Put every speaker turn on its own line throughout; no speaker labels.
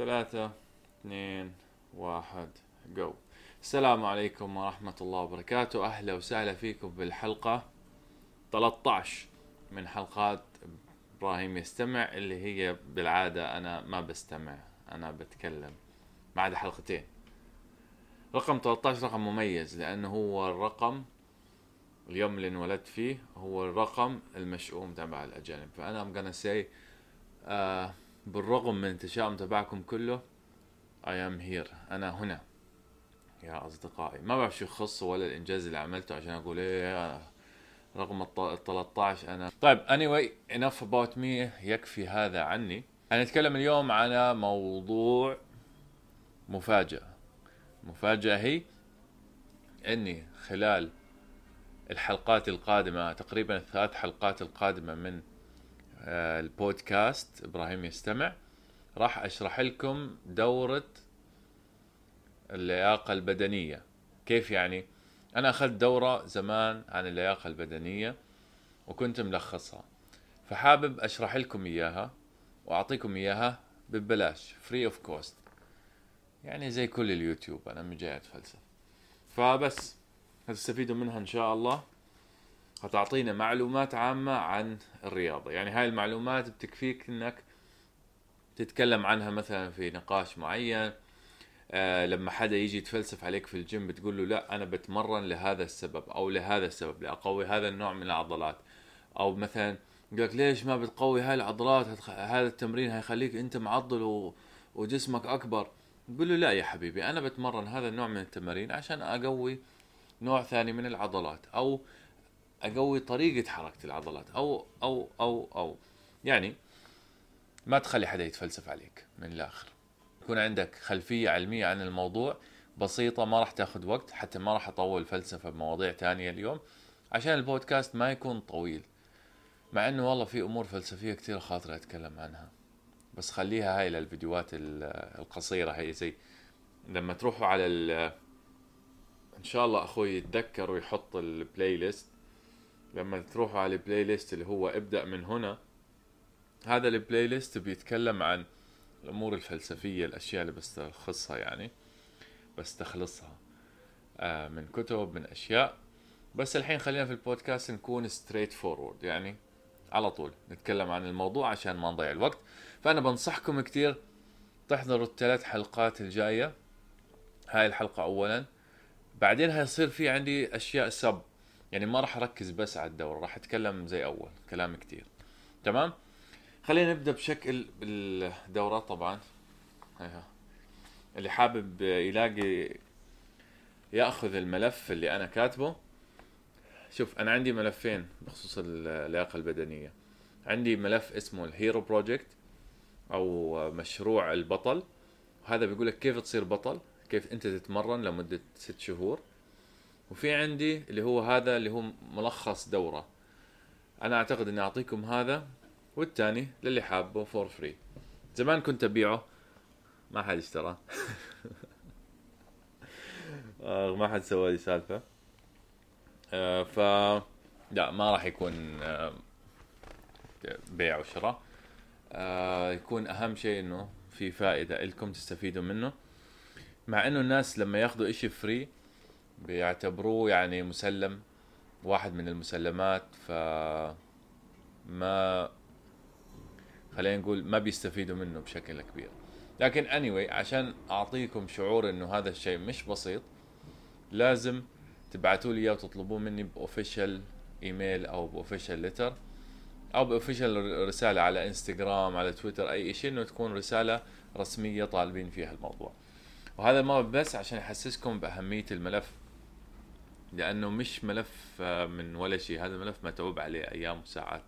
ثلاثة اثنين واحد جو السلام عليكم ورحمة الله وبركاته. أهلا وسهلا فيكم بالحلقة 13 من حلقات إبراهيم يستمع اللي هي بالعادة أنا ما بستمع أنا بتكلم ما عدا حلقتين. رقم 13 رقم مميز لأنه هو الرقم اليوم اللي انولدت فيه هو الرقم المشؤوم تبع الأجانب. فأنا I'm gonna say آه بالرغم من التشاؤم تبعكم كله I am here. أنا هنا. يا أصدقائي. ما بعرف شو يخص ولا الإنجاز اللي عملته عشان أقول إيه رقم ال 13 أنا. طيب anyway enough about me يكفي هذا عني. هنتكلم اليوم على موضوع مفاجأة. مفاجأة هي أني خلال الحلقات القادمة تقريبا الثلاث حلقات القادمة من البودكاست. إبراهيم يستمع. راح أشرح لكم دورة اللياقة البدنية. كيف يعني؟ أنا أخذت دورة زمان عن اللياقة البدنية وكنت ملخصها. فحابب أشرح لكم إياها وأعطيكم إياها ببلاش free of cost يعني زي كل اليوتيوب أنا من جاي أتفلسف. فبس هتستفيدوا منها إن شاء الله. هتعطينا معلومات عامة عن الرياضة يعني هاي المعلومات بتكفيك إنك تتكلم عنها مثلا في نقاش معين آه لما حدا يجي يتفلسف عليك في الجيم بتقول له لا أنا بتمرن لهذا السبب أو لهذا السبب لأقوي هذا النوع من العضلات أو مثلا يقول لك ليش ما بتقوي هاي العضلات. هذا التمرين هيخليك أنت معضل. وجسمك أكبر تقول له لا يا حبيبي أنا بتمرن هذا النوع من التمارين عشان أقوي نوع ثاني من العضلات أو أقوي طريقة حركة العضلات. أو أو أو أو. يعني ما تخلي حدا يتفلسف عليك من الآخر. يكون عندك خلفية علمية عن الموضوع بسيطة ما راح تاخذ وقت حتى ما راح أطول فلسفة بمواضيع تانية اليوم عشان البودكاست ما يكون طويل. مع إنه والله في أمور فلسفية كثير خاطرة أتكلم عنها. بس خليها هاي للفيديوهات القصيرة هي زي لما تروحوا على إن شاء الله أخوي يتذكر ويحط ال playlist لما تروحوا على ال playlist اللي هو ابدأ من هنا هذا ال playlist بيتكلم عن الأمور الفلسفية الأشياء اللي بستخلصها يعني بستخلصها آه من كتب من أشياء. بس الحين خلينا في البودكاست نكون straightforward يعني على طول نتكلم عن الموضوع عشان ما نضيع الوقت. فأنا بنصحكم كتير تحضروا الثلاث حلقات الجاية. هاي الحلقة أولا. بعدين هيصير في عندي أشياء سب يعني ما راح أركز بس على الدورة راح أتكلم زي أول كلام كتير. تمام؟ خلينا نبدأ بشكل الدورات طبعا. هيها. اللي حابب يلاقي يأخذ الملف اللي أنا كاتبه. شوف أنا عندي ملفين بخصوص اللياقة البدنية. عندي ملف اسمه ال hero project أو مشروع البطل. وهذا بيقول لك كيف تصير بطل كيف أنت تتمرن لمدة ست شهور. وفي عندي اللي هو هذا اللي هو ملخص دورة. أنا أعتقد إني أعطيكم هذا والثاني للي حابه for free زمان كنت أبيعه. ما حد اشترى آه، ما حد سوى لي سالفة. آه، ف لا ما راح يكون آه، بيع وشراء. يكون أهم شيء إنه في فائدة لكم تستفيدوا منه. مع إنه الناس لما ياخذوا إشي فري بيعتبروه يعني مسلم واحد من المسلمات ف ما خلينا نقول ما بيستفيدوا منه بشكل كبير. لكن anyway عشان أعطيكم شعور إنه هذا الشيء مش بسيط لازم تبعتوا لي إياه وتطلبوه مني ب official email أو ب official letter أو ب official رسالة على انستغرام على تويتر أي شيء إنه تكون رسالة رسمية طالبين فيها الموضوع. وهذا ما بس عشان يحسسكم بأهمية الملف. لأنه مش ملف آه، من ولا شيء. هذا ملف متعوب عليه أيام وساعات.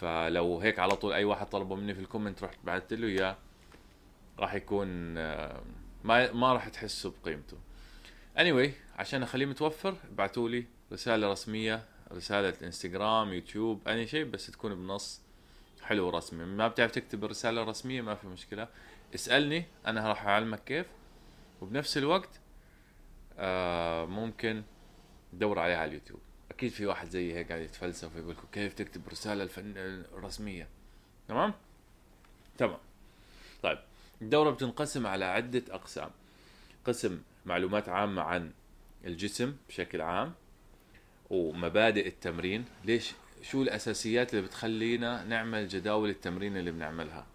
فلو هيك على طول أي واحد طلبه مني في ال comment رحت بعثت له إياه راح يكون آه، ما ما راح تحسوا بقيمته. Anyway عشان أخليه متوفر ابعتوا لي رسالة رسمية رسالة إنستغرام يوتيوب أي شيء بس تكون بنص حلو رسمي ما بتعرف تكتب الرسالة الرسمية؟ ما في مشكلة. اسألني أنا راح أعلمك كيف. وبنفس الوقت آه ممكن دور عليها على اليوتيوب. أكيد في واحد زي هيك قاعد يتفلسف ويقول لكم كيف تكتب رسالة الفن الرسمية. تمام؟ تمام. طيب الدورة بتنقسم على عدة أقسام. قسم معلومات عامة عن الجسم بشكل عام ومبادئ التمرين. ليش؟ شو الأساسيات اللي بتخلينا نعمل جداول التمرين اللي بنعملها؟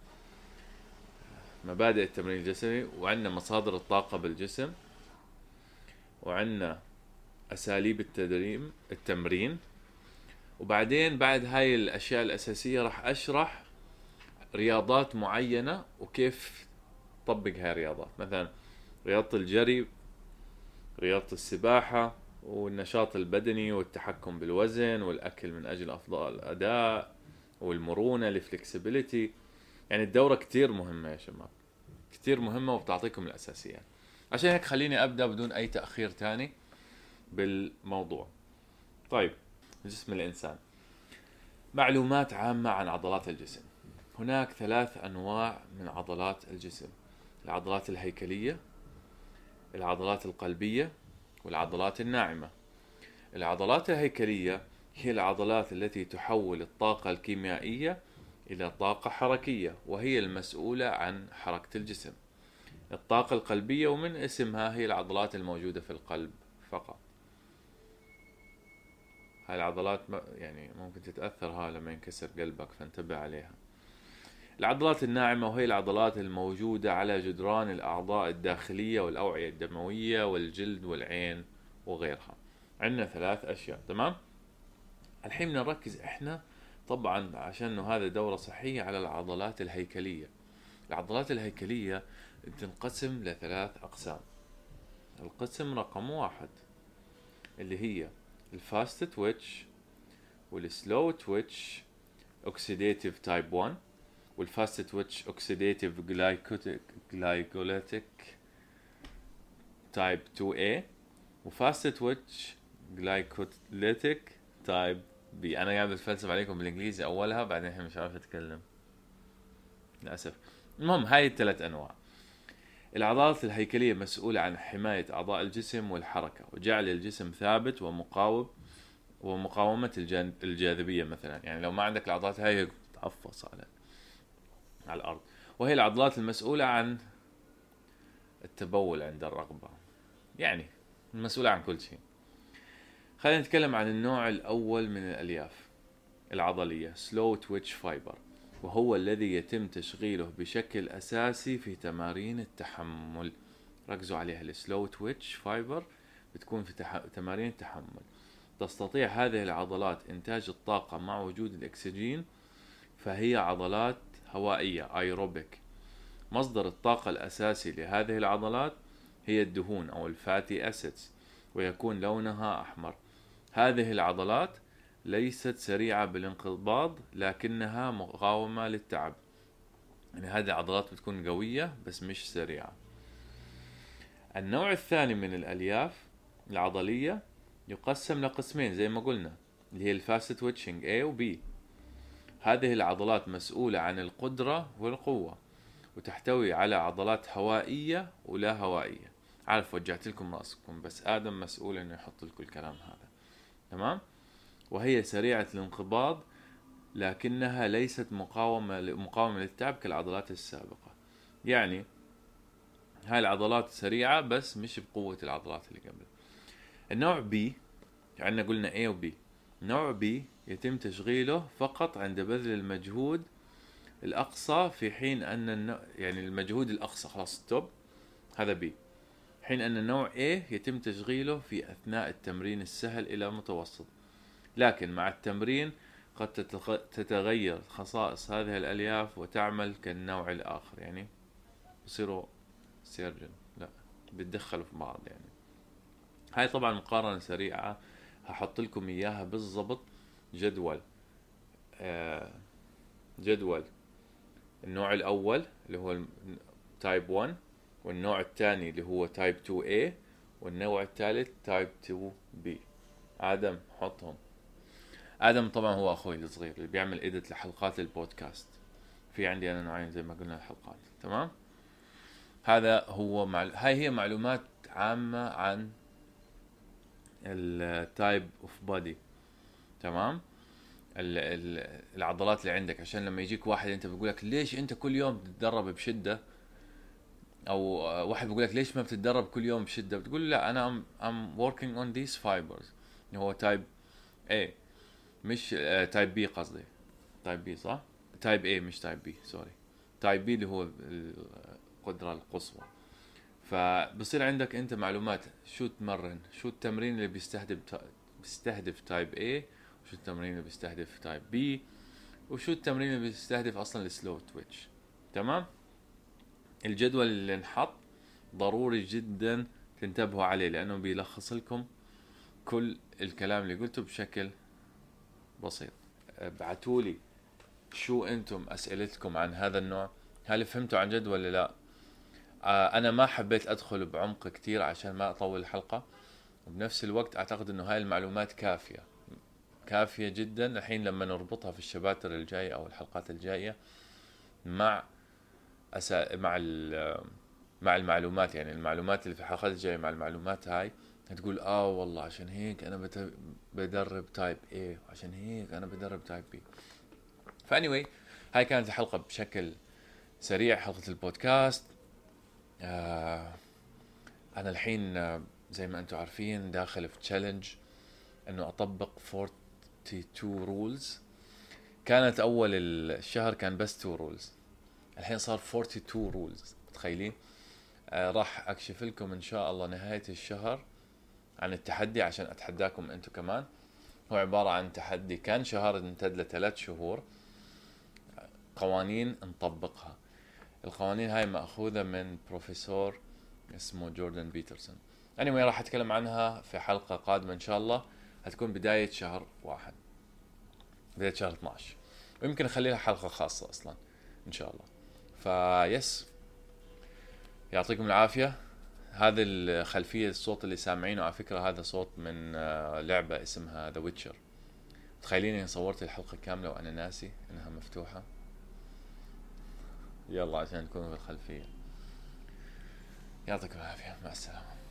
مبادئ التمرين الجسمي وعندنا مصادر الطاقة بالجسم وعندنا أساليب التدريب التمرين. وبعدين بعد هاي الأشياء الأساسية راح أشرح رياضات معينة وكيف تطبق هاي الرياضات. مثلا رياضة الجري رياضة السباحة والنشاط البدني والتحكم بالوزن والأكل من أجل أفضل الأداء والمرونة الفلكسبيليتي يعني الدورة كتير مهمة يا شباب. كتير مهمة وبتعطيكم الأساسيات عشان هيك خليني أبدأ بدون أي تأخير تاني. بالموضوع. طيب جسم الإنسان. معلومات عامة عن عضلات الجسم. هناك ثلاث أنواع من عضلات الجسم. العضلات الهيكلية العضلات القلبية والعضلات الناعمة. العضلات الهيكلية هي العضلات التي تحول الطاقة الكيميائية إلى طاقة حركية وهي المسؤولة عن حركة الجسم. الطاقة القلبية ومن اسمها هي العضلات الموجودة في القلب فقط. هاي العضلات يعني ممكن تتأثر ها لما ينكسر قلبك فانتبه عليها. العضلات الناعمة وهي العضلات الموجودة على جدران الأعضاء الداخلية والأوعية الدموية والجلد والعين وغيرها. عندنا ثلاث أشياء تمام؟ الحين بدنا نركز إحنا طبعا عشان هذا دورة صحية على العضلات الهيكلية. العضلات الهيكلية تنقسم لثلاث أقسام. القسم رقم واحد اللي هي ال fast twitch وال slow twitch oxidative type 1 وال fast twitch oxidative glycolytic type 2A و fast twitch glycolytic type B أنا قاعد بتفلسف عليكم بالإنجليزي أولها بعدين مش عارف أتكلم. للأسف. المهم هاي الثلاث أنواع. العضلات الهيكلية مسؤولة عن حماية أعضاء الجسم والحركة وجعل الجسم ثابت ومقاوم ومقاومة الجاذبية مثلا. يعني لو ما عندك العضلات هاي تعفص على على الأرض. وهي العضلات المسؤولة عن التبول عند الرغبة. يعني المسؤولة عن كل شيء. خلينا نتكلم عن النوع الأول من الألياف العضلية slow twitch fiber. وهو الذي يتم تشغيله بشكل أساسي في تمارين التحمل. ركزوا عليها ال slow twitch fiber بتكون في تح... تمارين التحمل. تستطيع هذه العضلات إنتاج الطاقة مع وجود الأكسجين فهي عضلات هوائية ايروبيك مصدر الطاقة الأساسي لهذه العضلات هي الدهون أو ال fatty acids ويكون لونها أحمر. هذه العضلات ليست سريعة بالانقباض لكنها مقاومة للتعب. يعني هذه العضلات بتكون قوية بس مش سريعة. النوع الثاني من الألياف العضلية يقسم لقسمين زي ما قلنا اللي هي ال fast twitching A و B. هذه العضلات مسؤولة عن القدرة والقوة وتحتوي على عضلات هوائية ولا هوائية. عارف وجعت لكم رأسكم بس آدم مسؤول إنه يحط لكم الكلام هذا. تمام؟ وهي سريعة الانقباض لكنها ليست مقاومة مقاومة للتعب كالعضلات السابقة. يعني هاي العضلات سريعة بس مش بقوة العضلات اللي قبل. النوع B عندنا قلنا A و B. نوع B يتم تشغيله فقط عند بذل المجهود الأقصى في حين أن النوع يعني المجهود الأقصى خلاص stop هذا بي حين أن النوع A يتم تشغيله في أثناء التمرين السهل إلى المتوسط لكن مع التمرين قد تتغير خصائص هذه الألياف وتعمل كالنوع الآخر يعني يصيروا سيرجن لا بيتدخلوا في بعض يعني. هاي طبعا مقارنة سريعة هحط لكم إياها بالضبط جدول آه، جدول. النوع الأول اللي هو type 1 والنوع الثاني اللي هو type 2A والنوع الثالث type 2B آدم حطهم. آدم طبعا هو أخوي الصغير اللي بيعمل edit لحلقات البودكاست. في عندي أنا نوعين زي ما قلنا الحلقات تمام؟ هذا هو مع... هاي هي معلومات عامة عن ال type of body تمام؟ ال... ال... العضلات اللي عندك. عشان لما يجيك واحد أنت بيقول لك ليش أنت كل يوم تتدرب بشدة؟ أو واحد بيقول لك ليش ما بتتدرب كل يوم بشدة؟ بتقول لا أنا I'm working on these fibers هو type A. مش type B قصدي. type B صح؟ type A مش type B sorry type B اللي هو القدرة القصوى. فبصير عندك أنت معلومات شو تمرن؟ شو التمرين اللي بيستهدف بيستهدف type A وشو التمرين اللي بيستهدف type B وشو التمرين اللي بيستهدف أصلا ال slow twitch تمام؟ الجدول اللي انحط ضروري جدا تنتبهوا عليه لأنه بيلخص لكم كل الكلام اللي قلته بشكل بسيط. ابعتوا لي شو أنتم اسئلتكم عن هذا النوع؟ هل فهمتوا عن جد ولا لا؟ آه أنا ما حبيت أدخل بعمق كتير عشان ما أطول الحلقة. وبنفس الوقت أعتقد إنه هاي المعلومات كافية. كافية جدا الحين لما نربطها في ال chapters الجاية أو الحلقات الجاية مع أسا... مع مع المعلومات. يعني المعلومات اللي في الحلقات الجاية مع المعلومات هاي تقول آه والله عشان هيك أنا. بدرب type A عشان هيك أنا بدرب type B فاني هاي كانت الحلقة بشكل سريع حلقة البودكاست. آه أنا الحين آه، زي ما أنتم عارفين داخل في challenge إنه أطبق 42 rules كانت أول الشهر كان بس 2 rules الحين صار 42 rules متخيلين؟ آه راح أكشف لكم إن شاء الله نهاية الشهر. عن التحدي عشان أتحداكم أنتم كمان. هو عبارة عن تحدي كان شهر امتد لثلاث شهور قوانين نطبقها. القوانين هاي مأخوذة من بروفيسور اسمه جوردن بيترسون. Anyway راح أتكلم عنها في حلقة قادمة إن شاء الله. هتكون بداية شهر واحد. بداية شهر 12 ويمكن اخليها حلقة خاصة أصلا إن شاء الله. فبس يعطيكم العافية. هذا الخلفية الصوت اللي سامعينه على فكرة هذا صوت من آه، لعبة اسمها The Witcher تخيلين إني صورت الحلقة كاملة وأنا ناسي إنها مفتوحة. يلا عشان تكونوا في الخلفية. يعطيكم العافية. مع السلامة.